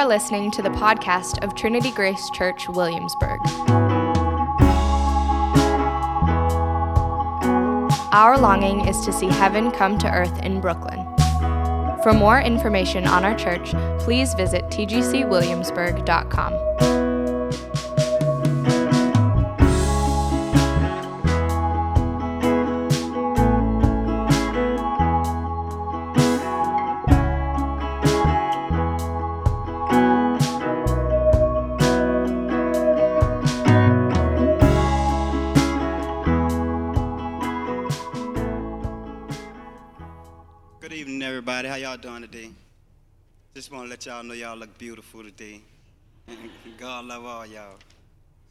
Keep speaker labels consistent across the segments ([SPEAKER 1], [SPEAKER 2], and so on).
[SPEAKER 1] are listening to the podcast of Trinity Grace Church, Williamsburg. Our longing is to see heaven come to earth in Brooklyn. For more information on our church, please visit tgcwilliamsburg.com.
[SPEAKER 2] beautiful today. God love all y'all.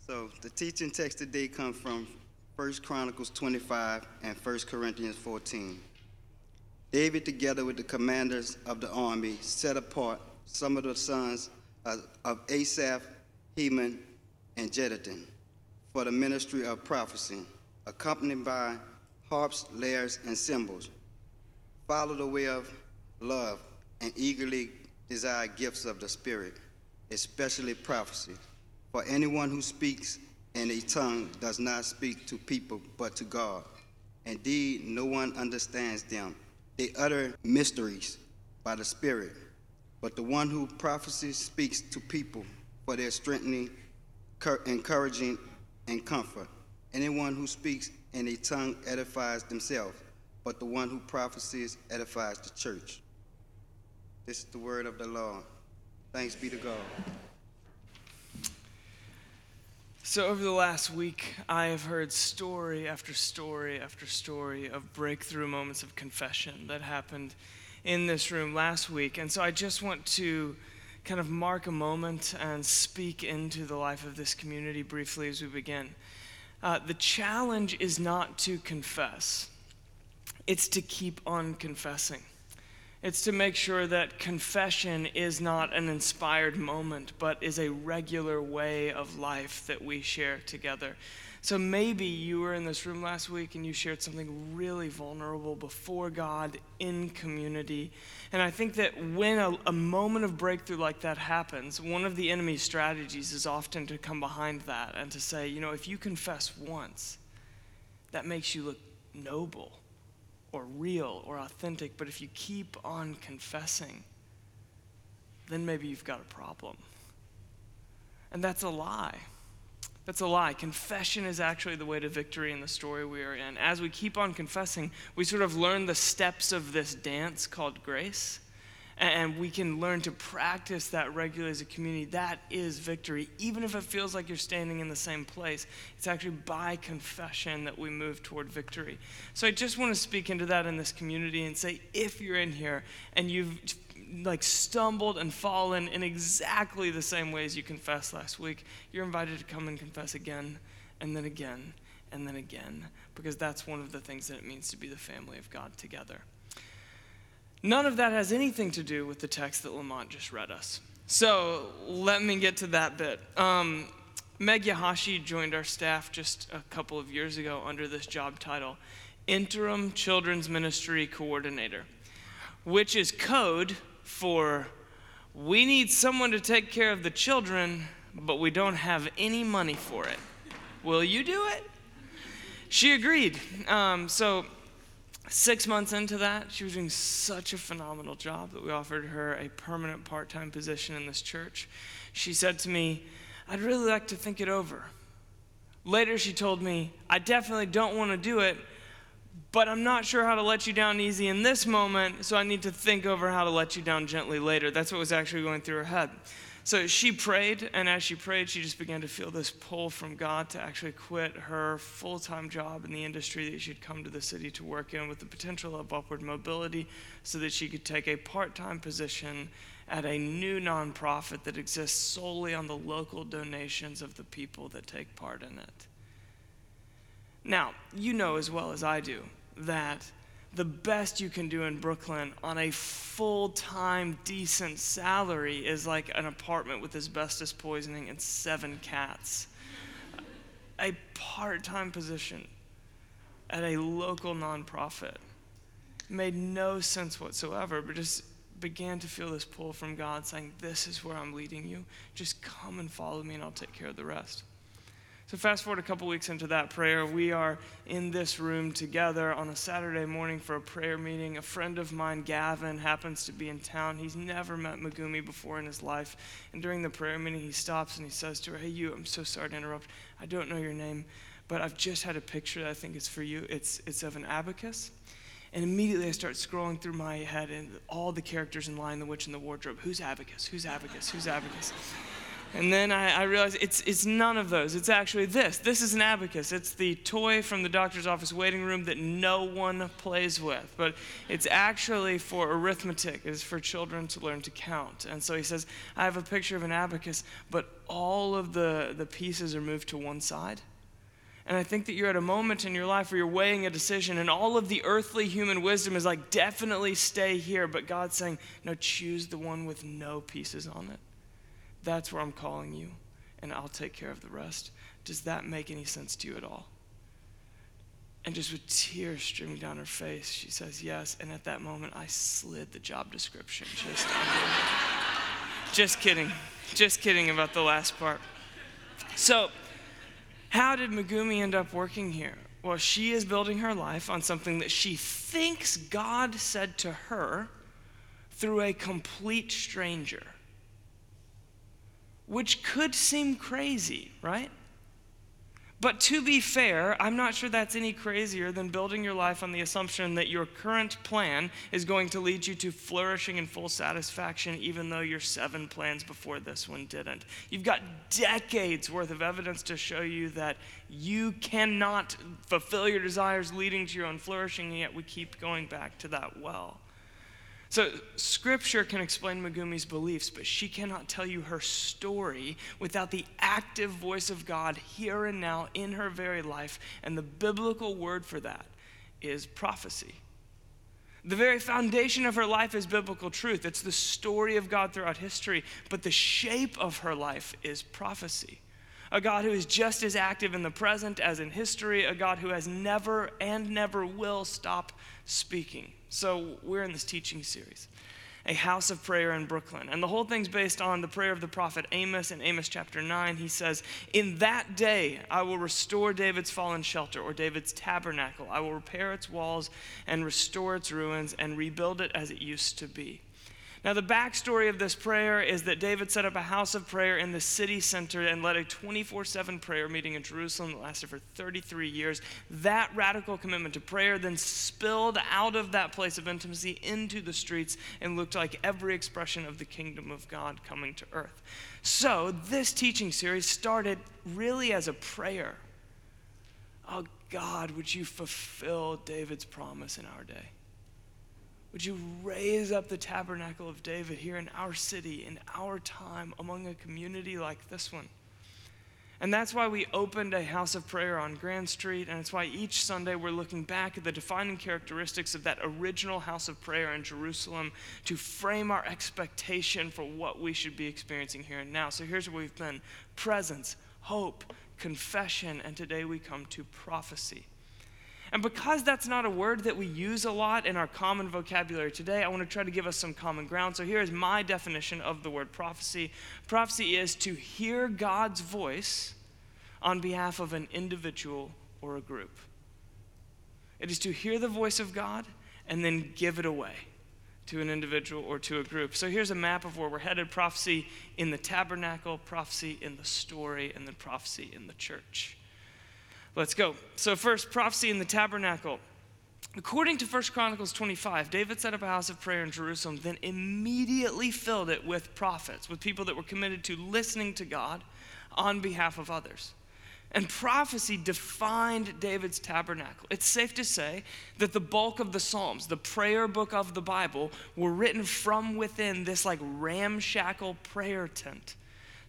[SPEAKER 2] So the teaching text today comes from 1 Chronicles 25 and 1 Corinthians 14. David, together with the commanders of the army, set apart some of the sons of Asaph, Heman, and Jeduthun for the ministry of prophecy, accompanied by harps, lyres, and cymbals. Follow the way of love and eagerly desire gifts of the Spirit, especially prophecy. For anyone who speaks in a tongue does not speak to people but to God. Indeed, no one understands them. They utter mysteries by the Spirit. But the one who prophesies speaks to people for their strengthening, encouraging, and comfort. Anyone who speaks in a tongue edifies themselves, but the one who prophesies edifies the church. This is the word of the Lord. Thanks be to God.
[SPEAKER 3] So, over the last week, I have heard story after story after story of breakthrough moments of confession that happened in this room last week. And so, I just want to kind of mark a moment and speak into the life of this community briefly as we begin. Uh, the challenge is not to confess, it's to keep on confessing. It's to make sure that confession is not an inspired moment, but is a regular way of life that we share together. So maybe you were in this room last week and you shared something really vulnerable before God in community. And I think that when a, a, moment of breakthrough like that happens, one of the enemy's strategies is often to come behind that and to say, you know, if you confess once, that makes you look noble or real or authentic, but if you keep on confessing, then maybe you've got a problem. And that's a lie. That's a lie. Confession is actually the way to victory in the story we are in. As we keep on confessing, we sort of learn the steps of this dance called grace and we can learn to practice that regularly as a community, that is victory. Even if it feels like you're standing in the same place, it's actually by confession that we move toward victory. So I just want to speak into that in this community and say if you're in here and you've like stumbled and fallen in exactly the same ways you confessed last week, you're invited to come and confess again and then again and then again because that's one of the things that it means to be the family of God together. None of that has anything to do with the text that Lamont just read us. So let me get to that bit. Um, Meg Yahashi joined our staff just a couple of years ago under this job title Interim Children's Ministry Coordinator, which is code for we need someone to take care of the children, but we don't have any money for it. Will you do it? She agreed. Um, so Six months into that, she was doing such a phenomenal job that we offered her a permanent part time position in this church. She said to me, I'd really like to think it over. Later, she told me, I definitely don't want to do it, but I'm not sure how to let you down easy in this moment, so I need to think over how to let you down gently later. That's what was actually going through her head. So she prayed, and as she prayed, she just began to feel this pull from God to actually quit her full time job in the industry that she'd come to the city to work in with the potential of upward mobility so that she could take a part time position at a new nonprofit that exists solely on the local donations of the people that take part in it. Now, you know as well as I do that the best you can do in Brooklyn on a full time, decent salary is like an apartment with asbestos poisoning and seven cats. A part time position at a local nonprofit made no sense whatsoever, but just began to feel this pull from God saying, This is where I'm leading you. Just come and follow me, and I'll take care of the rest. So, fast forward a couple weeks into that prayer, we are in this room together on a Saturday morning for a prayer meeting. A friend of mine, Gavin, happens to be in town. He's never met Megumi before in his life. And during the prayer meeting, he stops and he says to her, Hey, you, I'm so sorry to interrupt. I don't know your name, but I've just had a picture that I think is for you. It's, it's of an abacus. And immediately I start scrolling through my head and all the characters in Lion, the Witch, and the Wardrobe. Who's Abacus? Who's Abacus? Who's Abacus? And then I, I realized it's, it's none of those. It's actually this. This is an abacus. It's the toy from the doctor's office waiting room that no one plays with. But it's actually for arithmetic, it's for children to learn to count. And so he says, I have a picture of an abacus, but all of the, the pieces are moved to one side. And I think that you're at a moment in your life where you're weighing a decision, and all of the earthly human wisdom is like, definitely stay here. But God's saying, no, choose the one with no pieces on it. That's where I'm calling you, and I'll take care of the rest. Does that make any sense to you at all? And just with tears streaming down her face, she says, Yes. And at that moment, I slid the job description. Just, just kidding. Just kidding about the last part. So, how did Megumi end up working here? Well, she is building her life on something that she thinks God said to her through a complete stranger which could seem crazy, right? But to be fair, I'm not sure that's any crazier than building your life on the assumption that your current plan is going to lead you to flourishing and full satisfaction, even though your seven plans before this one didn't. You've got decades worth of evidence to show you that you cannot fulfill your desires leading to your own flourishing, and yet we keep going back to that well. So, scripture can explain Megumi's beliefs, but she cannot tell you her story without the active voice of God here and now in her very life. And the biblical word for that is prophecy. The very foundation of her life is biblical truth. It's the story of God throughout history, but the shape of her life is prophecy. A God who is just as active in the present as in history, a God who has never and never will stop speaking. So, we're in this teaching series, A House of Prayer in Brooklyn. And the whole thing's based on the prayer of the prophet Amos in Amos chapter 9. He says, In that day I will restore David's fallen shelter, or David's tabernacle. I will repair its walls and restore its ruins and rebuild it as it used to be. Now, the backstory of this prayer is that David set up a house of prayer in the city center and led a 24 7 prayer meeting in Jerusalem that lasted for 33 years. That radical commitment to prayer then spilled out of that place of intimacy into the streets and looked like every expression of the kingdom of God coming to earth. So, this teaching series started really as a prayer. Oh, God, would you fulfill David's promise in our day? Would you raise up the tabernacle of David here in our city, in our time, among a community like this one? And that's why we opened a house of prayer on Grand Street, and it's why each Sunday we're looking back at the defining characteristics of that original house of prayer in Jerusalem to frame our expectation for what we should be experiencing here and now. So here's where we've been presence, hope, confession, and today we come to prophecy. And because that's not a word that we use a lot in our common vocabulary today, I want to try to give us some common ground. So here is my definition of the word prophecy prophecy is to hear God's voice on behalf of an individual or a group. It is to hear the voice of God and then give it away to an individual or to a group. So here's a map of where we're headed prophecy in the tabernacle, prophecy in the story, and then prophecy in the church. Let's go. So, first, prophecy in the tabernacle. According to 1 Chronicles 25, David set up a house of prayer in Jerusalem, then immediately filled it with prophets, with people that were committed to listening to God on behalf of others. And prophecy defined David's tabernacle. It's safe to say that the bulk of the Psalms, the prayer book of the Bible, were written from within this like ramshackle prayer tent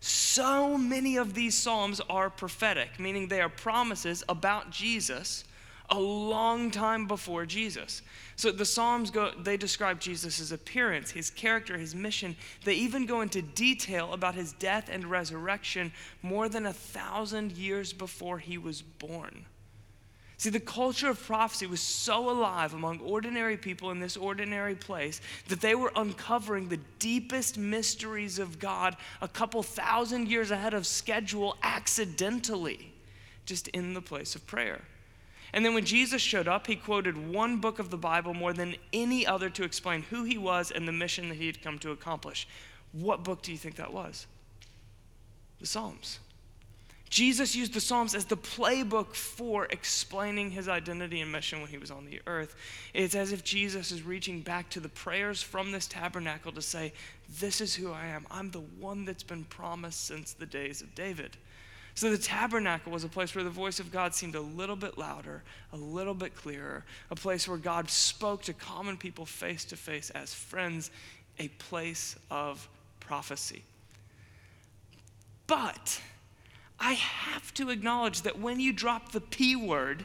[SPEAKER 3] so many of these Psalms are prophetic, meaning they are promises about Jesus a long time before Jesus. So the Psalms go, they describe Jesus' appearance, his character, his mission. They even go into detail about his death and resurrection more than a thousand years before he was born. See, the culture of prophecy was so alive among ordinary people in this ordinary place that they were uncovering the deepest mysteries of God a couple thousand years ahead of schedule accidentally, just in the place of prayer. And then when Jesus showed up, he quoted one book of the Bible more than any other to explain who he was and the mission that he had come to accomplish. What book do you think that was? The Psalms. Jesus used the Psalms as the playbook for explaining his identity and mission when he was on the earth. It's as if Jesus is reaching back to the prayers from this tabernacle to say, This is who I am. I'm the one that's been promised since the days of David. So the tabernacle was a place where the voice of God seemed a little bit louder, a little bit clearer, a place where God spoke to common people face to face as friends, a place of prophecy. But I have to acknowledge that when you drop the P word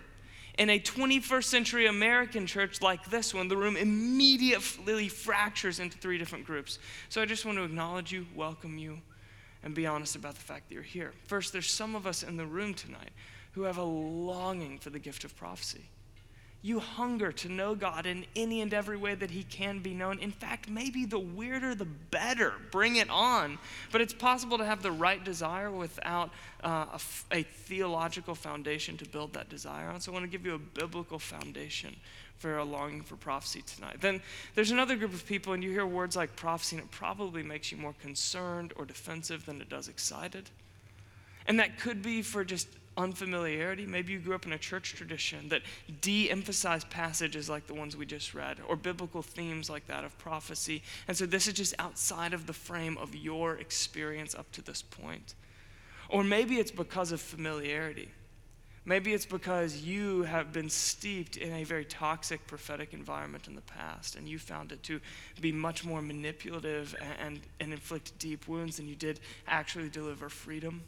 [SPEAKER 3] in a 21st century American church like this one, the room immediately fractures into three different groups. So I just want to acknowledge you, welcome you, and be honest about the fact that you're here. First, there's some of us in the room tonight who have a longing for the gift of prophecy. You hunger to know God in any and every way that He can be known. In fact, maybe the weirder the better. Bring it on. But it's possible to have the right desire without uh, a, a theological foundation to build that desire on. So I want to give you a biblical foundation for a longing for prophecy tonight. Then there's another group of people, and you hear words like prophecy, and it probably makes you more concerned or defensive than it does excited. And that could be for just unfamiliarity. Maybe you grew up in a church tradition that de emphasized passages like the ones we just read, or biblical themes like that of prophecy. And so this is just outside of the frame of your experience up to this point. Or maybe it's because of familiarity. Maybe it's because you have been steeped in a very toxic prophetic environment in the past, and you found it to be much more manipulative and, and, inflict deep wounds than you did actually deliver freedom.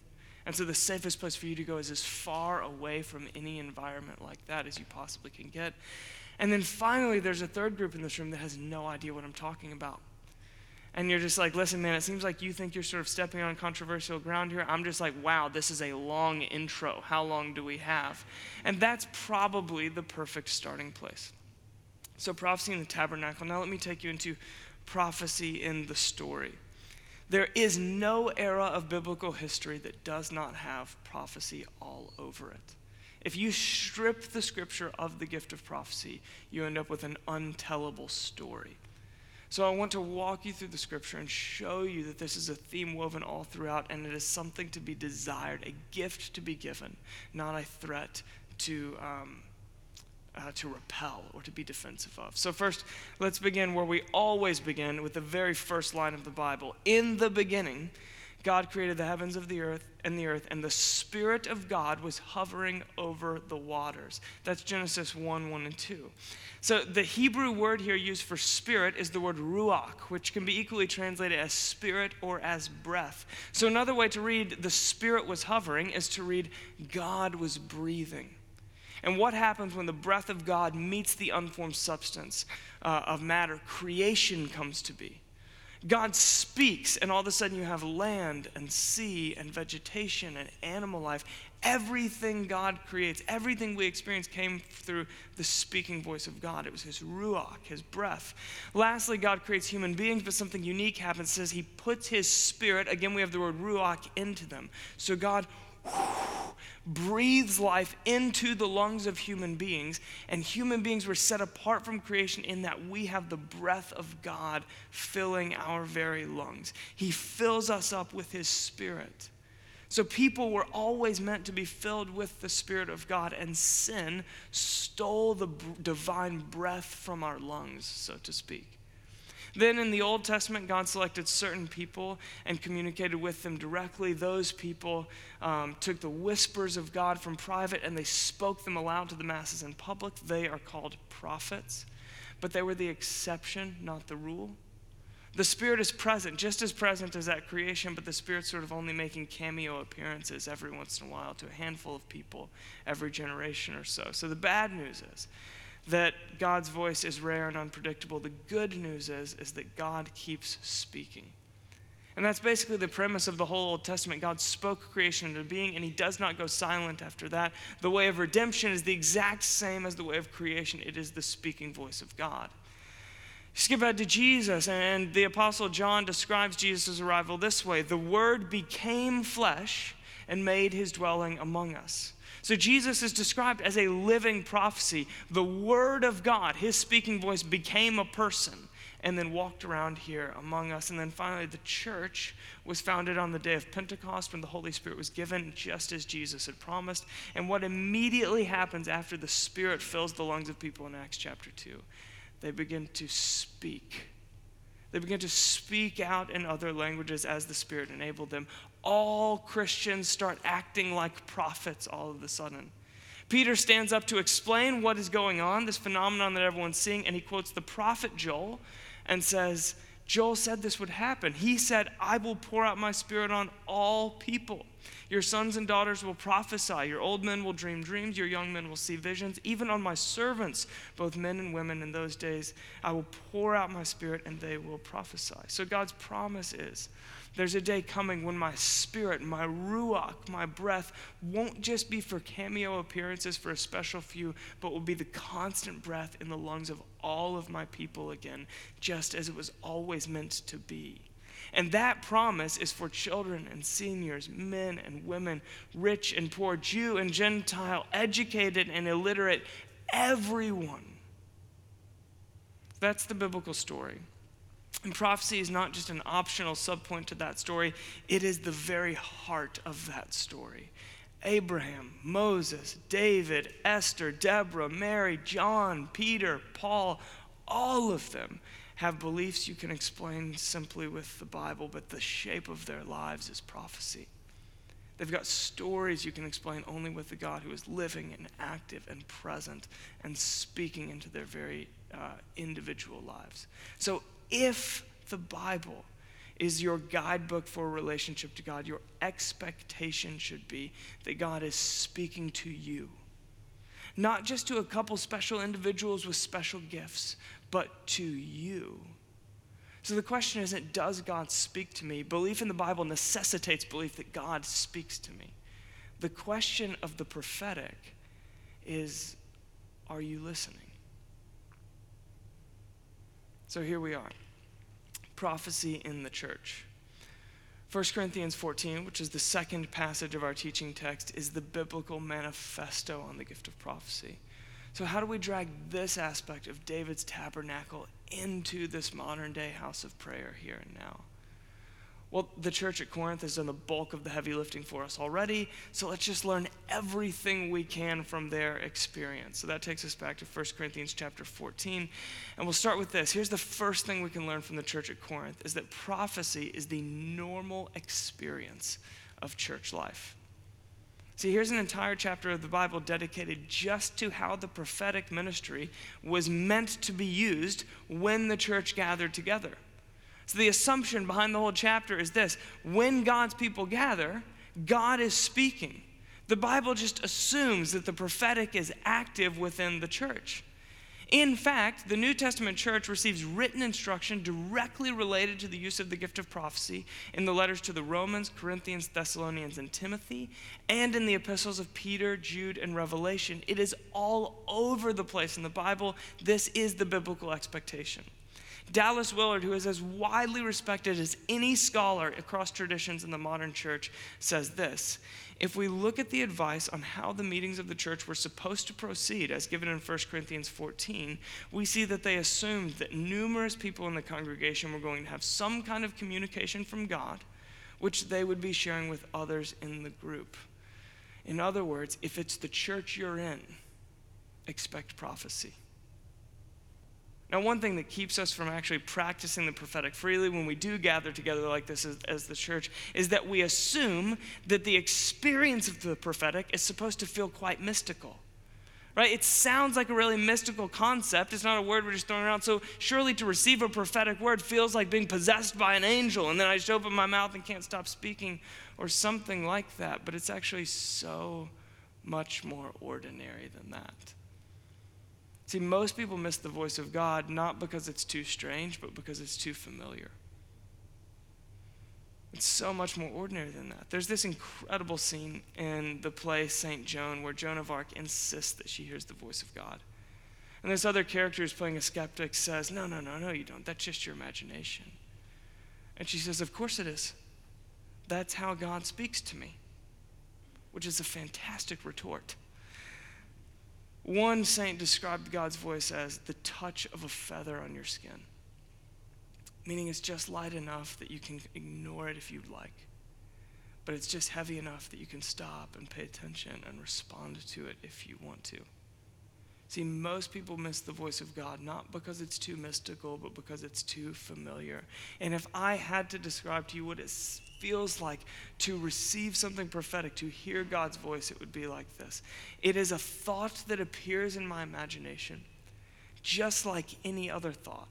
[SPEAKER 3] And so the safest place for you to go is as far away from any environment like that as you possibly can get. And then finally, there's a third group in this room that has no idea what I'm talking about. And you're just like, listen, man, it seems like you think you're sort of stepping on controversial ground here. I'm just like, wow, this is a long intro. How long do we have? And that's probably the perfect starting place. So, prophecy in the tabernacle. Now, let me take you into prophecy in the story. There is no era of biblical history that does not have prophecy all over it. If you strip the scripture of the gift of prophecy, you end up with an untellable story. So I want to walk you through the scripture and show you that this is a theme woven all throughout, and it is something to be desired, a gift to be given, not a threat to um, uh, to repel or to be defensive of. So, first, let's begin where we always begin with the very first line of the Bible. In the beginning, God created the heavens of the earth and the earth, and the Spirit of God was hovering over the waters. That's Genesis 1 1 and 2. So, the Hebrew word here used for spirit is the word ruach, which can be equally translated as spirit or as breath. So, another way to read the Spirit was hovering is to read God was breathing. And what happens when the breath of God meets the unformed substance uh, of matter? Creation comes to be. God speaks, and all of a sudden you have land and sea and vegetation and animal life. Everything God creates, everything we experience came through the speaking voice of God. It was His Ruach, His breath. Lastly, God creates human beings, but something unique happens. It says He puts His Spirit, again, we have the word Ruach, into them. So God breathes life into the lungs of human beings, and human beings were set apart from creation in that we have the breath of God filling our very lungs. He fills us up with His Spirit. So people were always meant to be filled with the Spirit of God, and sin stole the divine breath from our lungs, so to speak. Then in the Old Testament, God selected certain people and communicated with them directly. Those people um, took the whispers of God from private and they spoke them aloud to the masses in public. They are called prophets, but they were the exception, not the rule. The Spirit is present, just as present as at creation, but the Spirit's sort of only making cameo appearances every once in a while to a handful of people every generation or so. So the bad news is that God's voice is rare and unpredictable. The good news is, is that God keeps speaking. And that's basically the premise of the whole Old Testament. God spoke creation into being, and He does not go silent after that. The way of redemption is the exact same as the way of creation, it is the speaking voice of God. Skip ahead to Jesus, and the Apostle John describes Jesus' arrival this way The Word became flesh and made his dwelling among us. So Jesus is described as a living prophecy. The Word of God, his speaking voice, became a person and then walked around here among us. And then finally, the church was founded on the day of Pentecost when the Holy Spirit was given, just as Jesus had promised. And what immediately happens after the Spirit fills the lungs of people in Acts chapter 2? They begin to speak. They begin to speak out in other languages as the Spirit enabled them. All Christians start acting like prophets all of a sudden. Peter stands up to explain what is going on, this phenomenon that everyone's seeing, and he quotes the prophet Joel and says, Joel said this would happen. He said, I will pour out my spirit on all people. Your sons and daughters will prophesy. Your old men will dream dreams. Your young men will see visions. Even on my servants, both men and women, in those days, I will pour out my spirit and they will prophesy. So God's promise is there's a day coming when my spirit, my ruach, my breath won't just be for cameo appearances for a special few, but will be the constant breath in the lungs of all of my people again, just as it was always meant to be. And that promise is for children and seniors, men and women, rich and poor, Jew and Gentile, educated and illiterate, everyone. That's the biblical story. And prophecy is not just an optional subpoint to that story, it is the very heart of that story. Abraham, Moses, David, Esther, Deborah, Mary, John, Peter, Paul, all of them have beliefs you can explain simply with the Bible, but the shape of their lives is prophecy. They've got stories you can explain only with the God who is living and active and present and speaking into their very uh, individual lives. So if the Bible is your guidebook for a relationship to God, your expectation should be that God is speaking to you. Not just to a couple special individuals with special gifts, but to you. So the question isn't, does God speak to me? Belief in the Bible necessitates belief that God speaks to me. The question of the prophetic is, are you listening? So here we are prophecy in the church. 1 Corinthians 14, which is the second passage of our teaching text, is the biblical manifesto on the gift of prophecy. So, how do we drag this aspect of David's tabernacle into this modern day house of prayer here and now? Well, the church at Corinth has done the bulk of the heavy lifting for us already, so let's just learn everything we can from their experience. So that takes us back to 1 Corinthians chapter 14, and we'll start with this. Here's the first thing we can learn from the church at Corinth is that prophecy is the normal experience of church life. See, here's an entire chapter of the Bible dedicated just to how the prophetic ministry was meant to be used when the church gathered together. So, the assumption behind the whole chapter is this when God's people gather, God is speaking. The Bible just assumes that the prophetic is active within the church. In fact, the New Testament church receives written instruction directly related to the use of the gift of prophecy in the letters to the Romans, Corinthians, Thessalonians, and Timothy, and in the epistles of Peter, Jude, and Revelation. It is all over the place in the Bible. This is the biblical expectation. Dallas Willard, who is as widely respected as any scholar across traditions in the modern church, says this If we look at the advice on how the meetings of the church were supposed to proceed, as given in 1 Corinthians 14, we see that they assumed that numerous people in the congregation were going to have some kind of communication from God, which they would be sharing with others in the group. In other words, if it's the church you're in, expect prophecy. Now, one thing that keeps us from actually practicing the prophetic freely when we do gather together like this as, as, the church is that we assume that the experience of the prophetic is supposed to feel quite mystical. Right? It sounds like a really mystical concept. It's not a word we're just throwing around. So, surely to receive a prophetic word feels like being possessed by an angel, and then I just open my mouth and can't stop speaking, or something like that. But it's actually so much more ordinary than that. See, most people miss the voice of God not because it's too strange, but because it's too familiar. It's so much more ordinary than that. There's this incredible scene in the play St. Joan where Joan of Arc insists that she hears the voice of God. And this other character who's playing a skeptic says, No, no, no, no, you don't. That's just your imagination. And she says, Of course it is. That's how God speaks to me, which is a fantastic retort. One saint described God's voice as the touch of a feather on your skin, meaning it's just light enough that you can ignore it if you'd like, but it's just heavy enough that you can stop and pay attention and respond to it if you want to. See, most people miss the voice of God not because it's too mystical, but because it's too familiar. And if I had to describe to you what it feels like to receive something prophetic, to hear God's voice, it would be like this it is a thought that appears in my imagination, just like any other thought.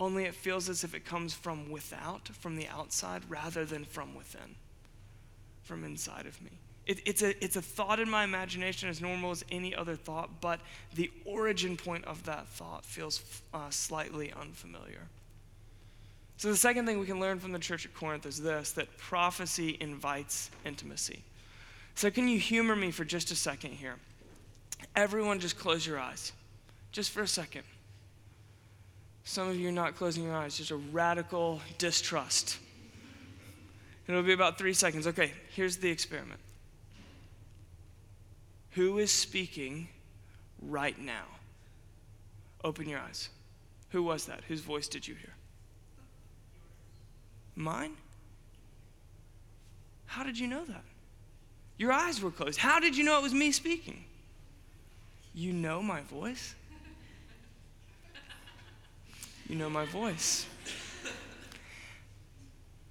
[SPEAKER 3] Only it feels as if it comes from without, from the outside, rather than from within, from inside of me. It, it's, a, it's a thought in my imagination as normal as any other thought, but the origin point of that thought feels uh, slightly unfamiliar. So, the second thing we can learn from the church at Corinth is this that prophecy invites intimacy. So, can you humor me for just a second here? Everyone, just close your eyes, just for a second. Some of you are not closing your eyes, just a radical distrust. It'll be about three seconds. Okay, here's the experiment. Who is speaking right now? Open your eyes. Who was that? Whose voice did you hear? Mine? How did you know that? Your eyes were closed. How did you know it was me speaking? You know my voice? You know my voice.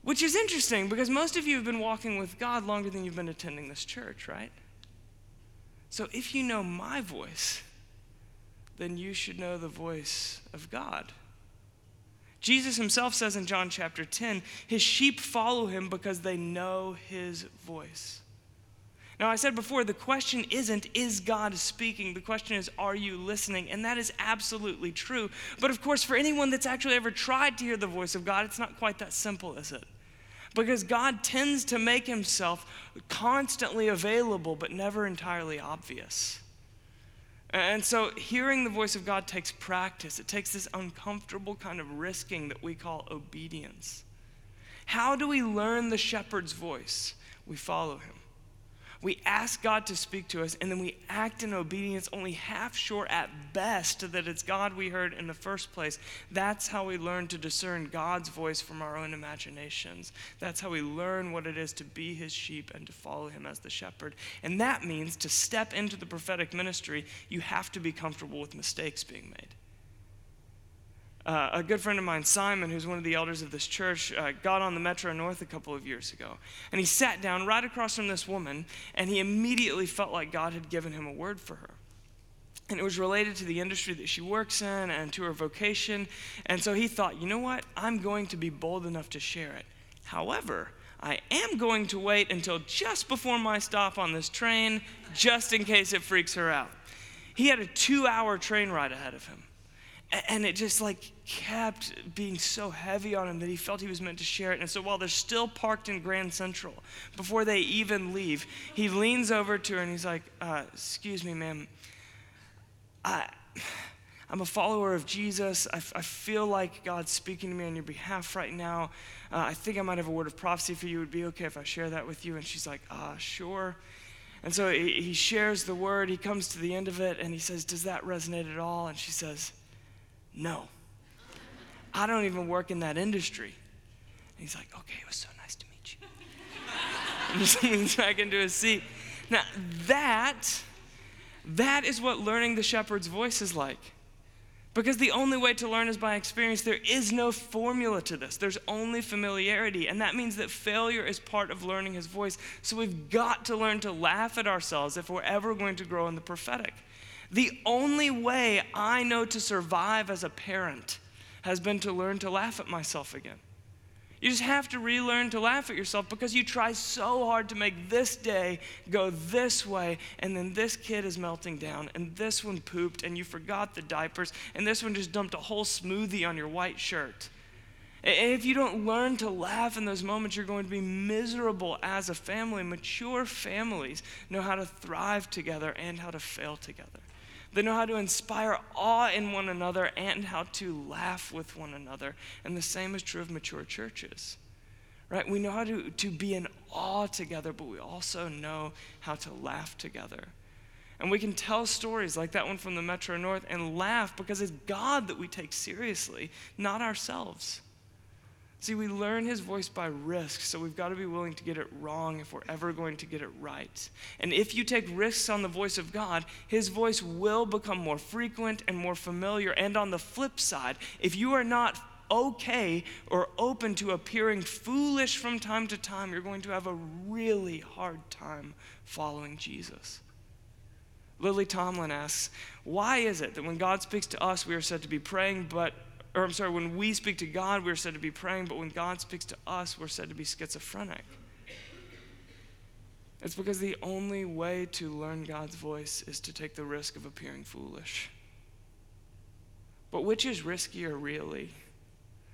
[SPEAKER 3] Which is interesting because most of you have been walking with God longer than you've been attending this church, right? So if you know my voice, then you should know the voice of God. Jesus himself says in John chapter 10, his sheep follow him because they know his voice. Now, I said before, the question isn't, is God speaking? The question is, are you listening? And that is absolutely true. But of course, for anyone that's actually ever tried to hear the voice of God, it's not quite that simple, is it? Because God tends to make himself constantly available, but never entirely obvious. And so, hearing the voice of God takes practice. It takes this uncomfortable kind of risking that we call obedience. How do we learn the shepherd's voice? We follow him. We ask God to speak to us, and then we act in obedience, only half sure at best that it's God we heard in the first place. That's how we learn to discern God's voice from our own imaginations. That's how we learn what it is to be his sheep and to follow him as the shepherd. And that means to step into the prophetic ministry, you have to be comfortable with mistakes being made. Uh, a good friend of mine, Simon, who's one of the elders of this church, uh, got on the Metro North a couple of years ago. And he sat down right across from this woman, and he immediately felt like God had given him a word for her. And it was related to the industry that she works in and to her vocation. And so he thought, you know what? I'm going to be bold enough to share it. However, I am going to wait until just before my stop on this train, just in case it freaks her out. He had a two hour train ride ahead of him. And it just like kept being so heavy on him that he felt he was meant to share it. And so while they're still parked in Grand Central, before they even leave, he leans over to her and he's like, uh, Excuse me, ma'am. I, I'm a follower of Jesus. I, I, feel like God's speaking to me on your behalf right now. Uh, I think I might have a word of prophecy for you. It would be okay if I share that with you. And she's like, Ah, uh, sure. And so he, he shares the word. He comes to the end of it and he says, Does that resonate at all? And she says, no. I don't even work in that industry. And he's like, Okay, it was so nice to meet you. and just leans back into his seat. Now, that, that is what learning the shepherd's voice is like. Because the only way to learn is by experience. There is no formula to this. There's only familiarity. And that means that failure is part of learning his voice. So we've got to learn to laugh at ourselves if we're ever going to grow in the prophetic. The only way I know to survive as a parent has been to learn to laugh at myself again. You just have to relearn to laugh at yourself because you try so hard to make this day go this way, and then this kid is melting down, and this one pooped, and you forgot the diapers, and this one just dumped a whole smoothie on your white shirt. And If you don't learn to laugh in those moments, you're going to be miserable as a family. Mature families know how to thrive together and how to fail together. They know how to inspire awe in one another and how to laugh with one another. And the same is true of mature churches. Right? We know how to, to be in awe together, but we also know how to laugh together. And we can tell stories like that one from the Metro North and laugh because it's God that we take seriously, not ourselves. See, we learn his voice by risk, so we've got to be willing to get it wrong if we're ever going to get it right. And if you take risks on the voice of God, his voice will become more frequent and more familiar. And on the flip side, if you are not okay or open to appearing foolish from time to time, you're going to have a really hard time following Jesus. Lily Tomlin asks, Why is it that when God speaks to us, we are said to be praying, but or I'm sorry, when we speak to God, we're said to be praying, but when God speaks to us, we're said to be schizophrenic. It's because the only way to learn God's voice is to take the risk of appearing foolish. But which is riskier, really?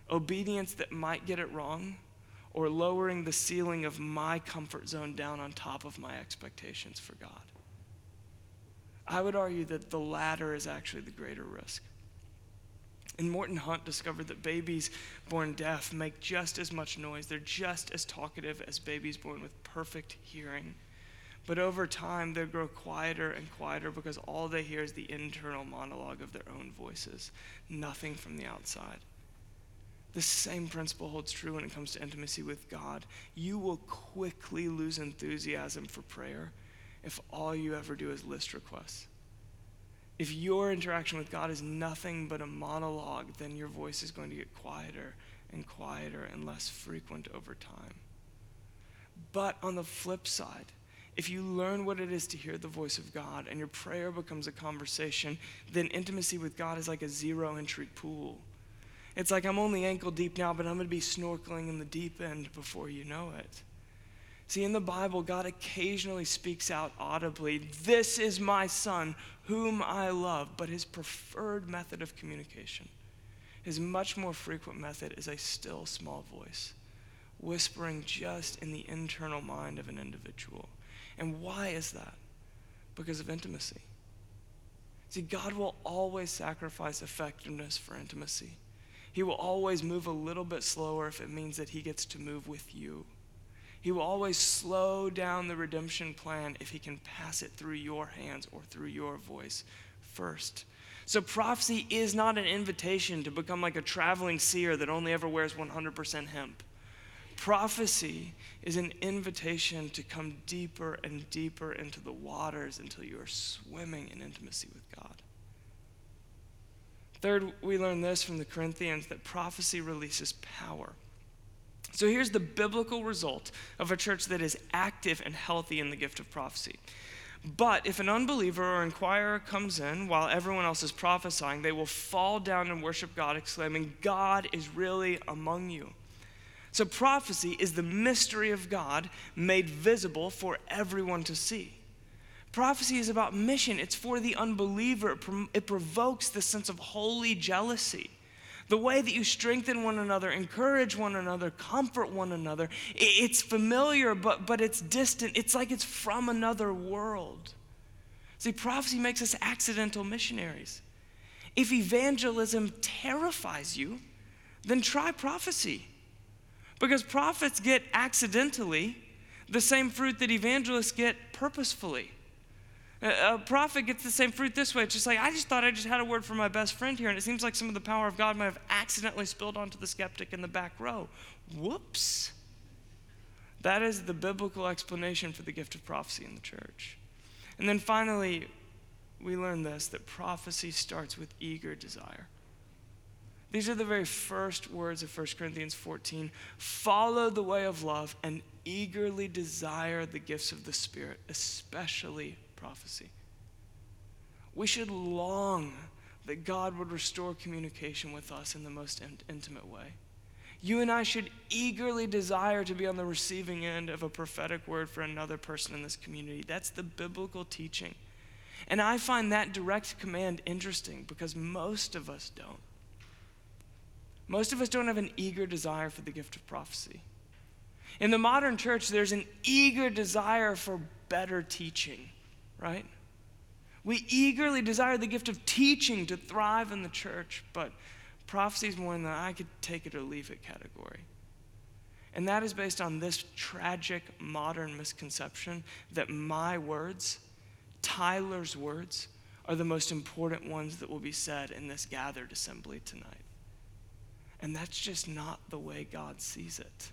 [SPEAKER 3] Obedience that might get it wrong, or lowering the ceiling of my comfort zone down on top of my expectations for God? I would argue that the latter is actually the greater risk. And Morton Hunt discovered that babies born deaf make just as much noise. They're just as talkative as babies born with perfect hearing. But over time, they grow quieter and quieter because all they hear is the internal monologue of their own voices, nothing from the outside. The same principle holds true when it comes to intimacy with God. You will quickly lose enthusiasm for prayer if all you ever do is list requests. If your interaction with God is nothing but a monologue, then your voice is going to get quieter and quieter and less frequent over time. But on the flip side, if you learn what it is to hear the voice of God and your prayer becomes a conversation, then intimacy with God is like a zero entry pool. It's like I'm only ankle deep now, but I'm going to be snorkeling in the deep end before you know it. See, in the Bible, God occasionally speaks out audibly, This is my son, whom I love. But his preferred method of communication, his much more frequent method, is a still small voice, whispering just in the internal mind of an individual. And why is that? Because of intimacy. See, God will always sacrifice effectiveness for intimacy. He will always move a little bit slower if it means that He gets to move with you. He will always slow down the redemption plan if he can pass it through your hands or through your voice first. So, prophecy is not an invitation to become like a traveling seer that only ever wears 100% hemp. Prophecy is an invitation to come deeper and deeper into the waters until you are swimming in intimacy with God. Third, we learn this from the Corinthians that prophecy releases power. So here's the biblical result of a church that is active and healthy in the gift of prophecy. But if an unbeliever or inquirer comes in while everyone else is prophesying, they will fall down and worship God, exclaiming, God is really among you. So prophecy is the mystery of God made visible for everyone to see. Prophecy is about mission, it's for the unbeliever, it provokes the sense of holy jealousy the way that you strengthen one another, encourage one another, comfort one another. It's familiar, but, but it's distant. It's like it's from another world. See, prophecy makes us accidental missionaries. If evangelism terrifies you, then try prophecy. Because prophets get accidentally the same fruit that evangelists get purposefully. A prophet gets the same fruit this way. It's just like, I just thought I just had a word for my best friend here, and it seems like some of the power of God might have accidentally spilled onto the skeptic in the back row. Whoops. That is the biblical explanation for the gift of prophecy in the church. And then finally, we learn this that prophecy starts with eager desire. These are the very first words of 1 Corinthians 14. Follow the way of love and eagerly desire the gifts of the Spirit, especially prophecy. We should long that God would restore communication with us in the most in- intimate way. You and I should eagerly desire to be on the receiving end of a prophetic word for another person in this community. That's the biblical teaching. And I find that direct command interesting because most of us don't. Most of us don't have an eager desire for the gift of prophecy. In the modern church, there's an eager desire for better teaching, right? We eagerly desire the gift of teaching to thrive in the church, but prophecy is more the I could take it or leave it category. And that is based on this tragic modern misconception that my words, Tyler's words, are the most important ones that will be said in this gathered assembly tonight. And that's just not the way God sees it.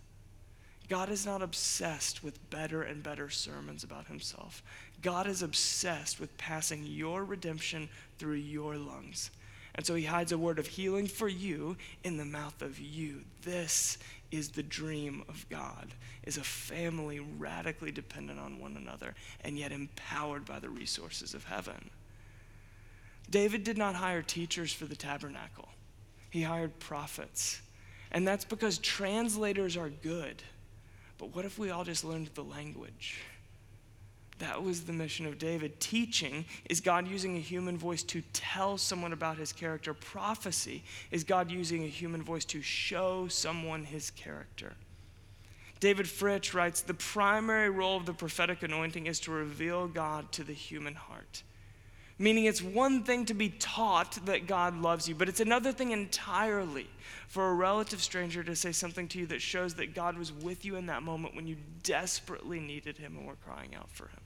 [SPEAKER 3] God is not obsessed with better and better sermons about himself. God is obsessed with passing your redemption through your lungs. And so he hides a word of healing for you in the mouth of you. This is the dream of God, is a family radically dependent on one another and yet empowered by the resources of heaven. David did not hire teachers for the tabernacle. He hired prophets. And that's because translators are good. But what if we all just learned the language? That was the mission of David. Teaching is God using a human voice to tell someone about his character. Prophecy is God using a human voice to show someone his character. David Fritsch writes The primary role of the prophetic anointing is to reveal God to the human heart. Meaning, it's one thing to be taught that God loves you, but it's another thing entirely for a relative stranger to say something to you that shows that God was with you in that moment when you desperately needed Him and were crying out for Him.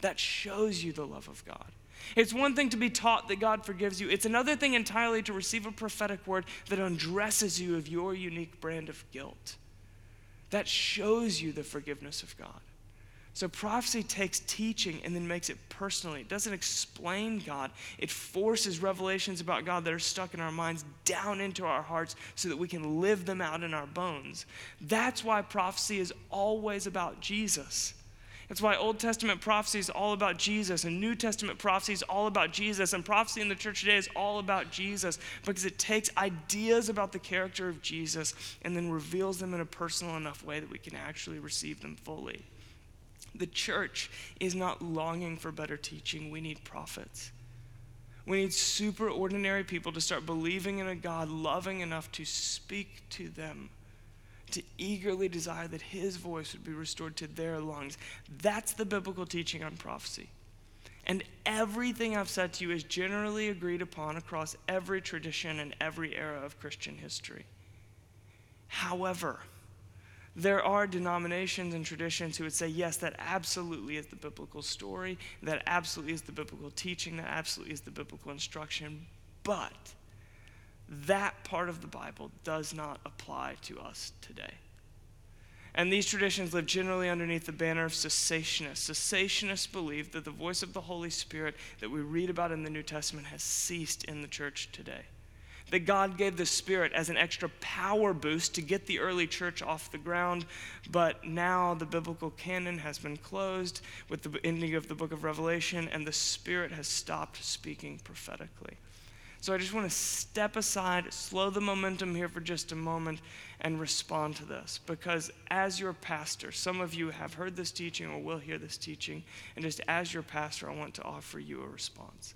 [SPEAKER 3] That shows you the love of God. It's one thing to be taught that God forgives you, it's another thing entirely to receive a prophetic word that undresses you of your unique brand of guilt. That shows you the forgiveness of God. So prophecy takes teaching and then makes it personally. It doesn't explain God, it forces revelations about God that are stuck in our minds down into our hearts so that we can live them out in our bones. That's why prophecy is always about Jesus. That's why Old Testament prophecy is all about Jesus, and New Testament prophecy is all about Jesus, and prophecy in the church today is all about Jesus because it takes ideas about the character of Jesus and then reveals them in a personal enough way that we can actually receive them fully. The church is not longing for better teaching. We need prophets. We need super ordinary people to start believing in a God loving enough to speak to them, to eagerly desire that his voice would be restored to their lungs. That's the biblical teaching on prophecy. And everything I've said to you is generally agreed upon across every tradition and every era of Christian history. However, there are denominations and traditions who would say, yes, that absolutely is the biblical story, that absolutely is the biblical teaching, that absolutely is the biblical instruction, but that part of the Bible does not apply to us today. And these traditions live generally underneath the banner of cessationists. Cessationists believe that the voice of the Holy Spirit that we read about in the New Testament has ceased in the church today that God gave the Spirit as an extra power boost to get the early church off the ground. But now the biblical canon has been closed with the ending of the book of Revelation, and the Spirit has stopped speaking prophetically. So I just want to step aside, slow the momentum here for just a moment, and respond to this. Because as your pastor, some of you have heard this teaching or will hear this teaching, and just as your pastor, I want to offer you a response.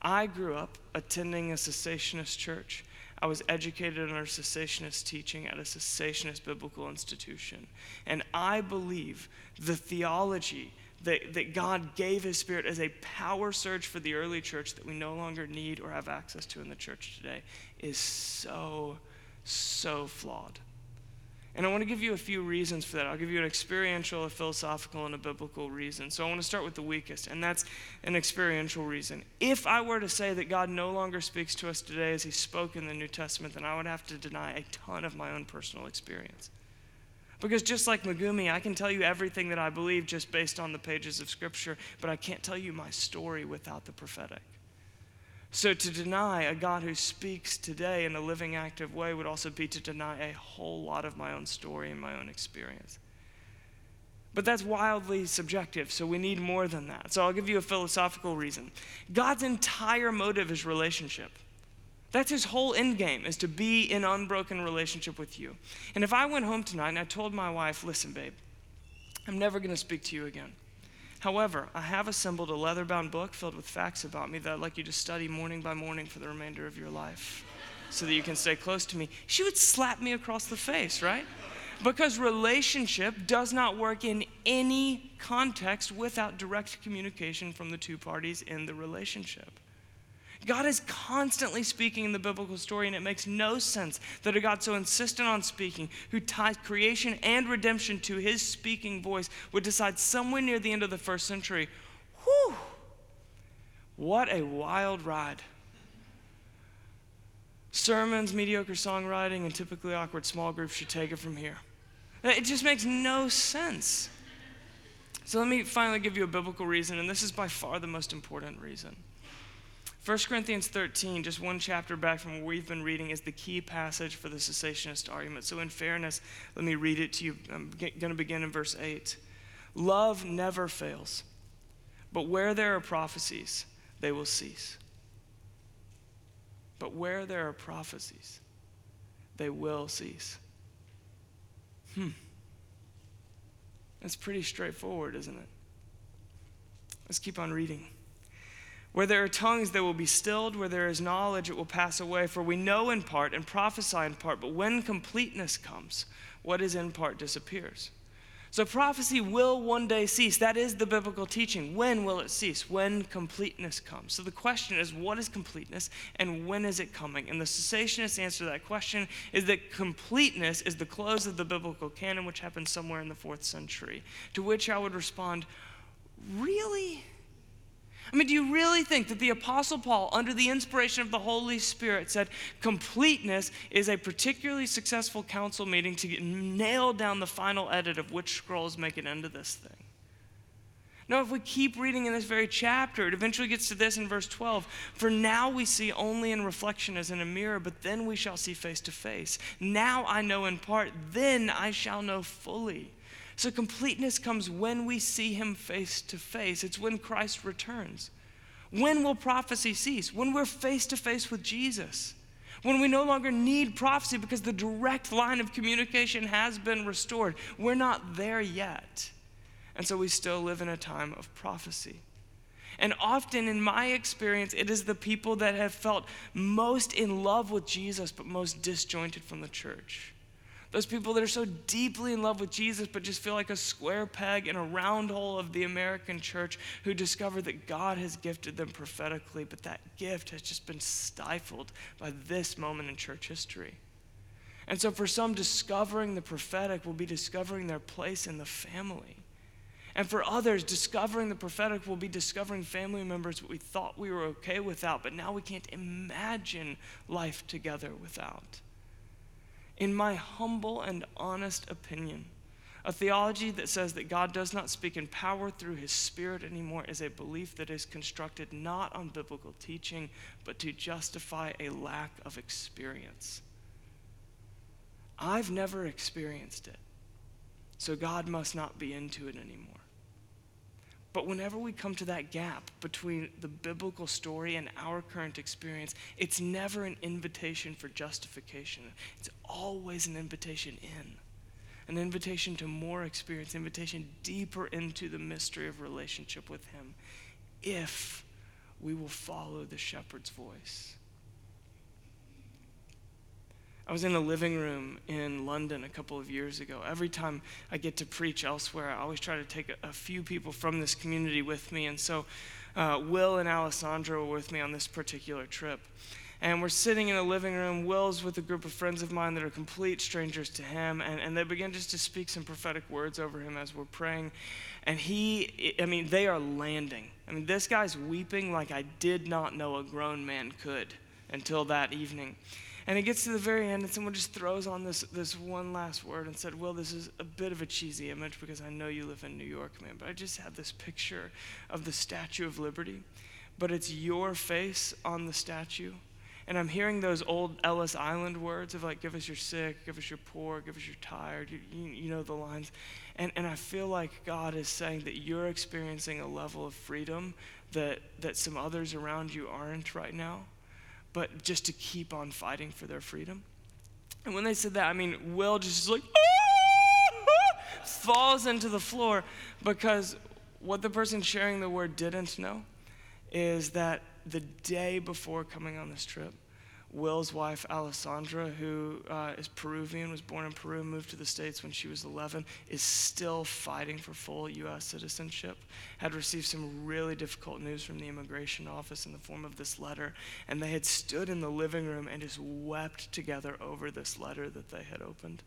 [SPEAKER 3] I grew up attending a cessationist church. I was educated under cessationist teaching at a cessationist biblical institution. And I believe the theology that, that God gave His Spirit as a power surge for the early church that we no longer need or have access to in the church today is so, so flawed. And I want to give you a few reasons for that. I'll give you an experiential, a philosophical, and a biblical reason. So I want to start with the weakest, and that's an experiential reason. If I were to say that God no longer speaks to us today as he spoke in the New Testament, then I would have to deny a ton of my own personal experience. Because just like Megumi, I can tell you everything that I believe just based on the pages of Scripture, but I can't tell you my story without the prophetic. So, to deny a God who speaks today in a living, active way would also be to deny a whole lot of my own story and my own experience. But that's wildly subjective, so we need more than that. So, I'll give you a philosophical reason. God's entire motive is relationship. That's his whole end game, is to be in unbroken relationship with you. And if I went home tonight and I told my wife, listen, babe, I'm never going to speak to you again. However, I have assembled a leather bound book filled with facts about me that I'd like you to study morning by morning for the remainder of your life. so that you can stay close to me, she would slap me across the face, right? Because relationship does not work in any context without direct communication from the two parties in the relationship. God is constantly speaking in the biblical story, and it makes no sense that a God so insistent on speaking, who ties creation and redemption to his speaking voice, would decide somewhere near the end of the first century, whew, what a wild ride. Sermons, mediocre songwriting, and typically awkward small groups should take it from here. It just makes no sense. So let me finally give you a biblical reason, and this is by far the most important reason. 1 Corinthians 13, just one chapter back from where we've been reading, is the key passage for the cessationist argument. So, in fairness, let me read it to you. I'm going to begin in verse 8. Love never fails, but where there are prophecies, they will cease. But where there are prophecies, they will cease. Hmm. That's pretty straightforward, isn't it? Let's keep on reading. Where there are tongues, they will be stilled. Where there is knowledge, it will pass away. For we know in part and prophesy in part, but when completeness comes, what is in part disappears. So prophecy will one day cease. That is the biblical teaching. When will it cease? When completeness comes. So the question is, what is completeness and when is it coming? And the cessationist answer to that question is that completeness is the close of the biblical canon, which happened somewhere in the fourth century. To which I would respond, really? I mean, do you really think that the Apostle Paul, under the inspiration of the Holy Spirit, said completeness is a particularly successful council meeting to nail down the final edit of which scrolls make it into this thing? No, if we keep reading in this very chapter, it eventually gets to this in verse 12. For now we see only in reflection as in a mirror, but then we shall see face to face. Now I know in part, then I shall know fully so completeness comes when we see him face to face. It's when Christ returns. When will prophecy cease? When we're face to face with Jesus. When we no longer need prophecy because the direct line of communication has been restored. We're not there yet. And so we still live in a time of prophecy. And often, in my experience, it is the people that have felt most in love with Jesus but most disjointed from the church. Those people that are so deeply in love with Jesus, but just feel like a square peg in a round hole of the American church who discover that God has gifted them prophetically, but that gift has just been stifled by this moment in church history. And so, for some, discovering the prophetic will be discovering their place in the family. And for others, discovering the prophetic will be discovering family members we thought we were okay without, but now we can't imagine life together without in my humble and honest opinion, a theology that says that God does not speak in power through his spirit anymore is a belief that is constructed not on biblical teaching, but to justify a lack of experience. I've never experienced it, so God must not be into it anymore. But whenever we come to that gap between the biblical story and our current experience, it's never an invitation for justification. It's always an invitation in, an invitation to more experience, invitation deeper into the mystery of relationship with Him, if we will follow the shepherd's voice. I was in a living room in London a couple of years ago. Every time I get to preach elsewhere, I always try to take a, few people from this community with me. And so uh, Will and Alessandra were with me on this particular trip. And we're sitting in a living room. Will's with a group of friends of mine that are complete strangers to him. And, and they begin just to speak some prophetic words over him as we're praying. And he, I mean, they are landing. I mean, this guy's weeping like I did not know a grown man could until that evening. And it gets to the very end, and someone just throws on this, this one last word and said, Well, this is a bit of a cheesy image because I know you live in New York, man, but I just have this picture of the Statue of Liberty, but it's your face on the statue. And I'm hearing those old Ellis Island words of like, give us your sick, give us your poor, give us your tired. You, you, you know the lines. And, and I feel like God is saying that you're experiencing a level of freedom that, that some others around you aren't right now but just to keep on fighting for their freedom. And when they said that, I mean, Will just like ah! falls into the floor because what the person sharing the word didn't know is that the day before coming on this trip, Will's wife, Alessandra, who uh, is Peruvian, was born in Peru, moved to the States when she was 11, is still fighting for full U.S. citizenship. Had received some really difficult news from the immigration office in the form of this letter, and they had stood in the living room and just wept together over this letter that they had opened.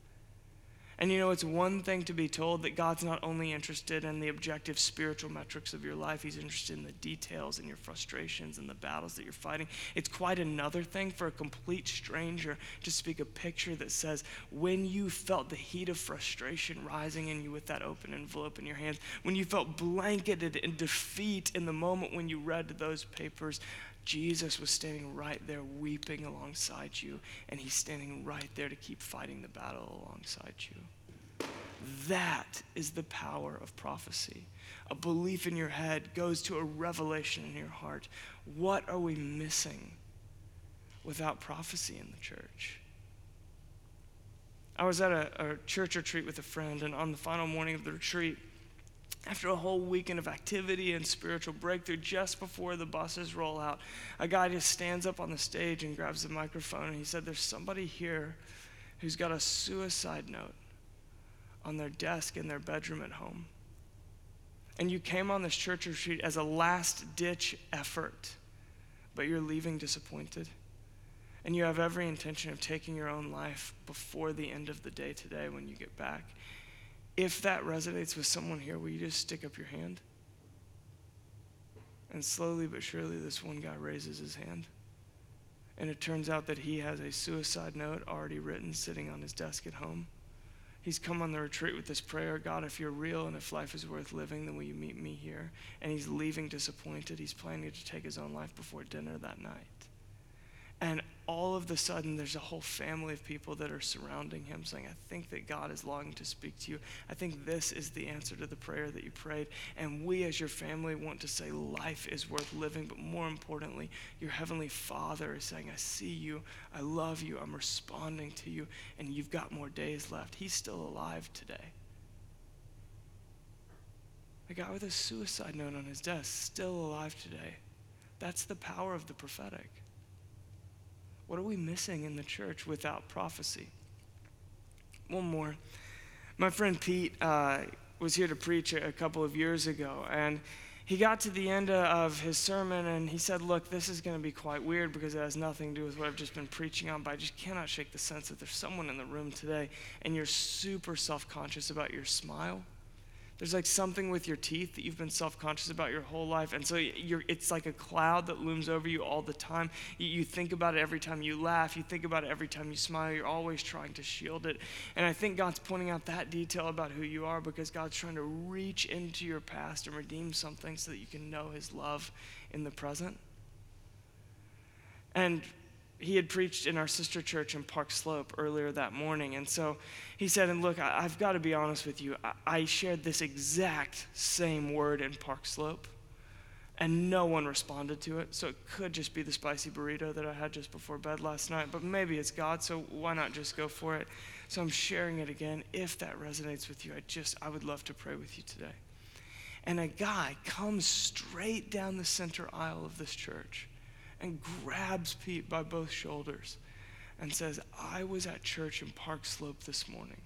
[SPEAKER 3] And you know, it's one thing to be told that God's not only interested in the objective spiritual metrics of your life, He's interested in the details and your frustrations and the battles that you're fighting. It's quite another thing for a complete stranger to speak a picture that says, when you felt the heat of frustration rising in you with that open envelope in your hands, when you felt blanketed in defeat in the moment when you read those papers, Jesus was standing right there weeping alongside you, and he's standing right there to keep fighting the battle alongside you. That is the power of prophecy. A belief in your head goes to a revelation in your heart. What are we missing without prophecy in the church? I was at a, a church retreat with a friend, and on the final morning of the retreat, after a whole weekend of activity and spiritual breakthrough, just before the buses roll out, a guy just stands up on the stage and grabs the microphone and he said, There's somebody here who's got a suicide note on their desk in their bedroom at home. And you came on this church retreat as a last ditch effort, but you're leaving disappointed. And you have every intention of taking your own life before the end of the day today when you get back. If that resonates with someone here, will you just stick up your hand? And slowly but surely, this one guy raises his hand. And it turns out that he has a suicide note already written sitting on his desk at home. He's come on the retreat with this prayer God, if you're real and if life is worth living, then will you meet me here? And he's leaving disappointed. He's planning to take his own life before dinner that night. And all of the sudden, there's a whole family of people that are surrounding him saying, I think that God is longing to speak to you. I think this is the answer to the prayer that you prayed. And we, as your family, want to say life is worth living. But more importantly, your Heavenly Father is saying, I see you. I love you. I'm responding to you. And you've got more days left. He's still alive today. A guy with a suicide note on his desk, still alive today. That's the power of the prophetic. What are we missing in the church without prophecy? One more. My friend Pete uh, was here to preach a, couple of years ago, and he got to the end of his sermon and he said, Look, this is going to be quite weird because it has nothing to do with what I've just been preaching on, but I just cannot shake the sense that there's someone in the room today and you're super self conscious about your smile there's like something with your teeth that you've been self-conscious about your whole life and so it's like a cloud that looms over you all the time. You, you, think about it every time you laugh you think about it every time you smile you're always trying to shield it. And i think god's pointing out that detail about who you are because god's trying to reach into your past and redeem something so that you can know his love in the present. And he had preached in our sister church in Park Slope earlier that morning. And so he said, And look, I, have got to be honest with you. I, I shared this exact same word in Park Slope, and no one responded to it. So it could just be the spicy burrito that I had just before bed last night, but maybe it's God, so why not just go for it? So I'm sharing it again. If that resonates with you, I just, I would love to pray with you today. And a guy comes straight down the center aisle of this church and grabs Pete by both shoulders and says, I was at church in Park Slope this morning.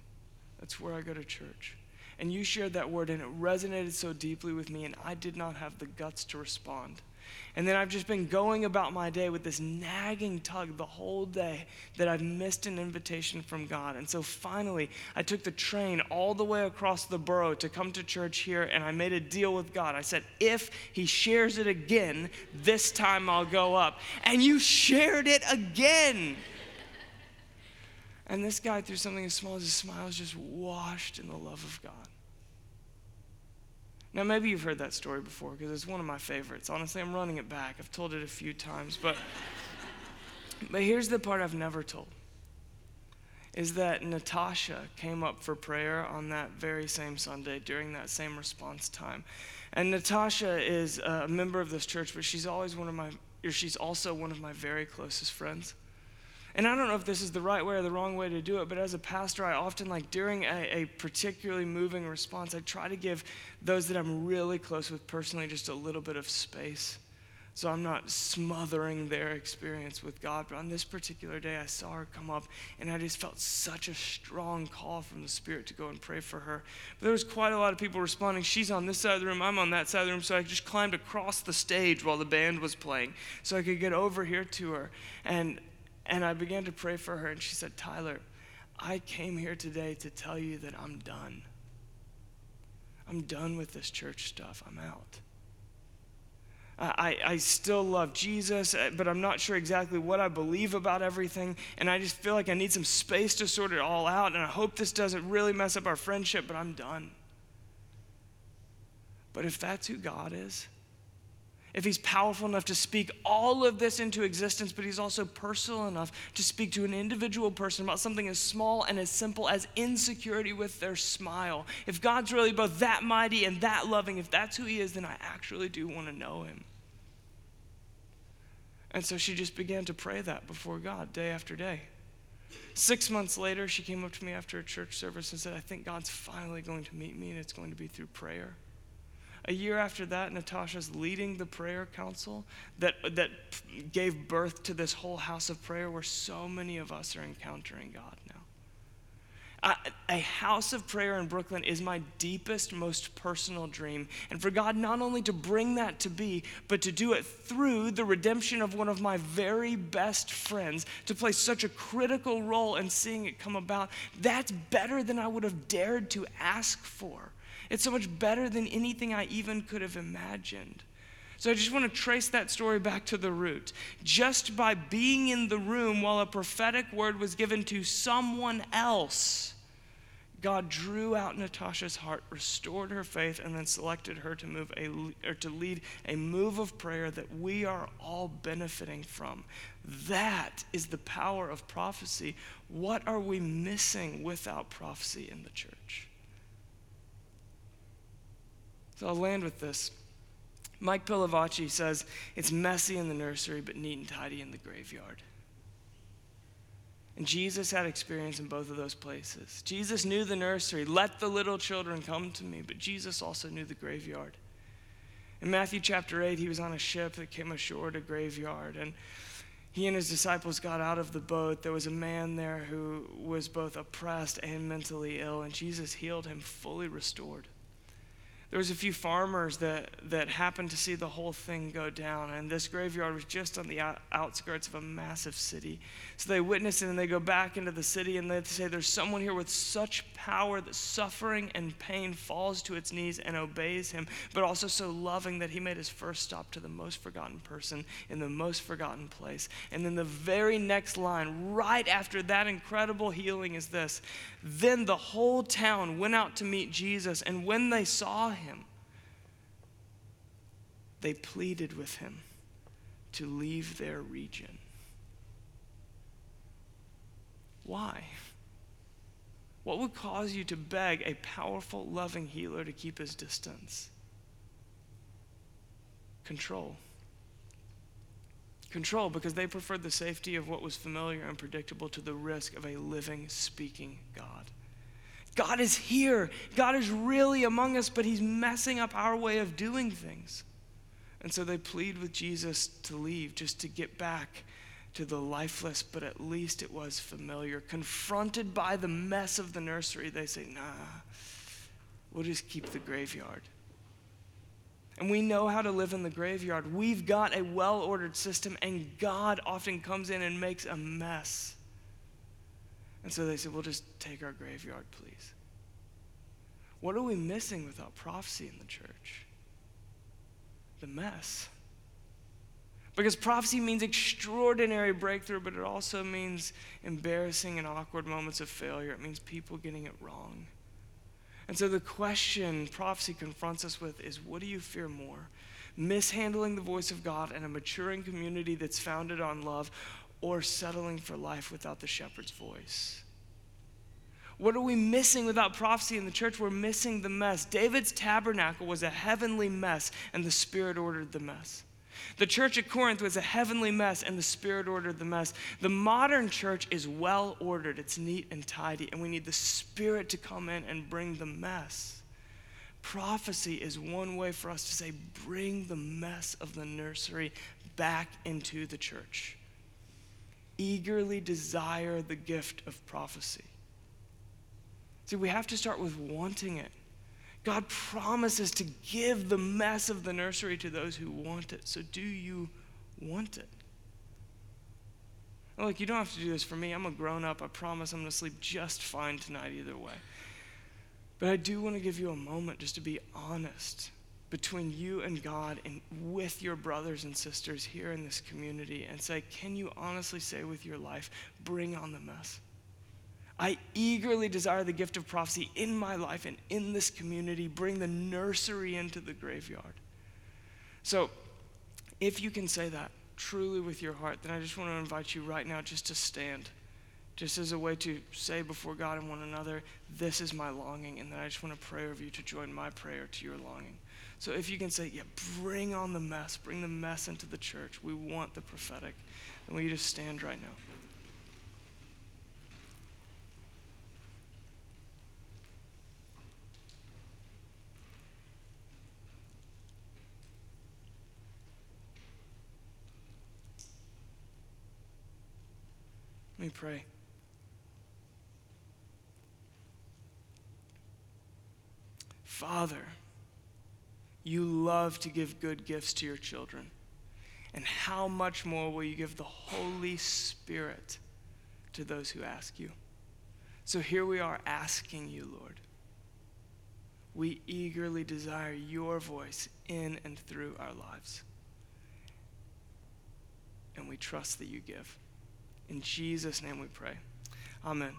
[SPEAKER 3] That's where I go to church. And you shared that word, and it resonated so deeply with me, and I did not have the guts to respond. And then I've just been going about my day with this nagging tug the whole day that I've missed an invitation from God. And so finally, I took the train all the way across the borough to come to church here, and I made a deal with God. I said, if He shares it again, this time I'll go up. And you shared it again. And this guy, through something as small as a smile, is just washed in the love of God. Now, maybe you've heard that story before because it's one of my favorites. Honestly, I'm running it back. I've told it a few times, but, but here's the part I've never told is that Natasha came up for prayer on that very same Sunday during that same response time. And Natasha is a member of this church, but she's always one of my, or she's also one of my very closest friends. And I don't know if this is the right way or the wrong way to do it, but as a pastor, I often like during a, a, particularly moving response, I try to give those that I'm really close with personally just a little bit of space So I'm not smothering their experience with God, but on this particular day, I saw her come up, and I just felt such a strong call from the Spirit to go and pray for her. But there was quite a lot of people responding. She's on this side of the room, I'm on that side of the room, so I just climbed across the stage while the band was playing so I could get over here to her. And, and I began to pray for her, and she said, Tyler, I came here today to tell you that I'm done. I'm done with this church stuff. I'm out. I, I still love Jesus, uh, but I'm not sure exactly what I believe about everything. And I just feel like I need some space to sort it all out. And I hope this doesn't really mess up our friendship, but I'm done. But if that's who God is, if he's powerful enough to speak all of this into existence, but he's also personal enough to speak to an individual person about something as small and as simple as insecurity with their smile, if God's really both that mighty and that loving, if that's who he is, then I actually do want to know him. And so she just began to pray that before God day after day. Six months later, she came up to me after a church service and said, I think God's finally going to meet me, and it's going to be through prayer. A year after that, Natasha's leading the prayer council that, that gave birth to this whole house of prayer where so many of us are encountering God now. a house of prayer in Brooklyn is my deepest, most personal dream. And for God not only to bring that to be, but to do it through the redemption of one of my very best friends, to play such a critical role in seeing it come about, that's better than I would have dared to ask for. It's so much better than anything I even could have imagined. So I just want to trace that story back to the root. Just by being in the room while a prophetic word was given to someone else, God drew out Natasha's heart, restored her faith, and then selected her to move a or to lead a move of prayer that we are all benefiting from. That is the power of prophecy. What are we missing without prophecy in the church? So I'll land with this. Mike Pilavachi says, It's messy in the nursery, but neat and tidy in the graveyard. And Jesus had experience in both of those places. Jesus knew the nursery, let the little children come to me, but Jesus also knew the graveyard. In Matthew chapter 8, he was on a ship that came ashore at a graveyard, and he and his disciples got out of the boat. There was a man there who was both oppressed and mentally ill, and Jesus healed him, fully restored there was a few farmers that, that happened to see the whole thing go down and this graveyard was just on the outskirts of a massive city. So they witness it and they go back into the city and they say there's someone here with such power that suffering and pain falls to its knees and obeys him but also so loving that he made his first stop to the most forgotten person in the most forgotten place. And then the very next line right after that incredible healing is this. Then the whole town went out to meet jesus and when they saw him. They pleaded with him to leave their region. Why? What would cause you to beg a powerful, loving healer to keep his distance? Control. Control, because they preferred the safety of what was familiar and predictable to the risk of a living, speaking God. God is here. God is really among us, but He's messing up our way of doing things. And so they plead with Jesus to leave, just to get back to the lifeless, but at least it was familiar. Confronted by the mess of the nursery, they say, nah, we'll just keep the graveyard. And we know how to live in the graveyard. We've got a well ordered system, and God often comes in and makes a mess. And so they said, We'll just take our graveyard, please. What are we missing without prophecy in the church? The mess. Because prophecy means extraordinary breakthrough, but it also means embarrassing and awkward moments of failure. It means people getting it wrong. And so the question prophecy confronts us with is what do you fear more? Mishandling the voice of God and a maturing community that's founded on love, or settling for life without the shepherd's voice. What are we missing without prophecy in the church? We're missing the mess. David's tabernacle was a heavenly mess, and the Spirit ordered the mess. The church at Corinth was a heavenly mess, and the Spirit ordered the mess. The modern church is well ordered, it's neat and tidy, and we need the Spirit to come in and bring the mess. prophecy is one way for us to say, bring the mess of the nursery back into the church. Eagerly desire the gift of prophecy. See, we have to start with wanting it. God promises to give the mess of the nursery to those who want it. So, do you want it? Look, you don't have to do this for me. I'm a grown up. I promise I'm going to sleep just fine tonight, either way. But I do want to give you a moment just to be honest between you and God and with your brothers and sisters here in this community and say, can you honestly say with your life, bring on the mess? I eagerly desire the gift of prophecy in my life and in this community. Bring the nursery into the graveyard. So, if you can say that truly with your heart, then I just want to invite you right now just to stand, just as a way to say before God and one another, This is my longing. And then I just want to pray over you to join my prayer to your longing. So, if you can say, Yeah, bring on the mess, bring the mess into the church. We want the prophetic. Then will you just stand right now? Let me pray. Father, you love to give good gifts to your children. And how much more will you give the Holy Spirit to those who ask you? So here we are asking you, Lord. We eagerly desire your voice in and through our lives. And we trust that you give. In Jesus' name we pray. Amen.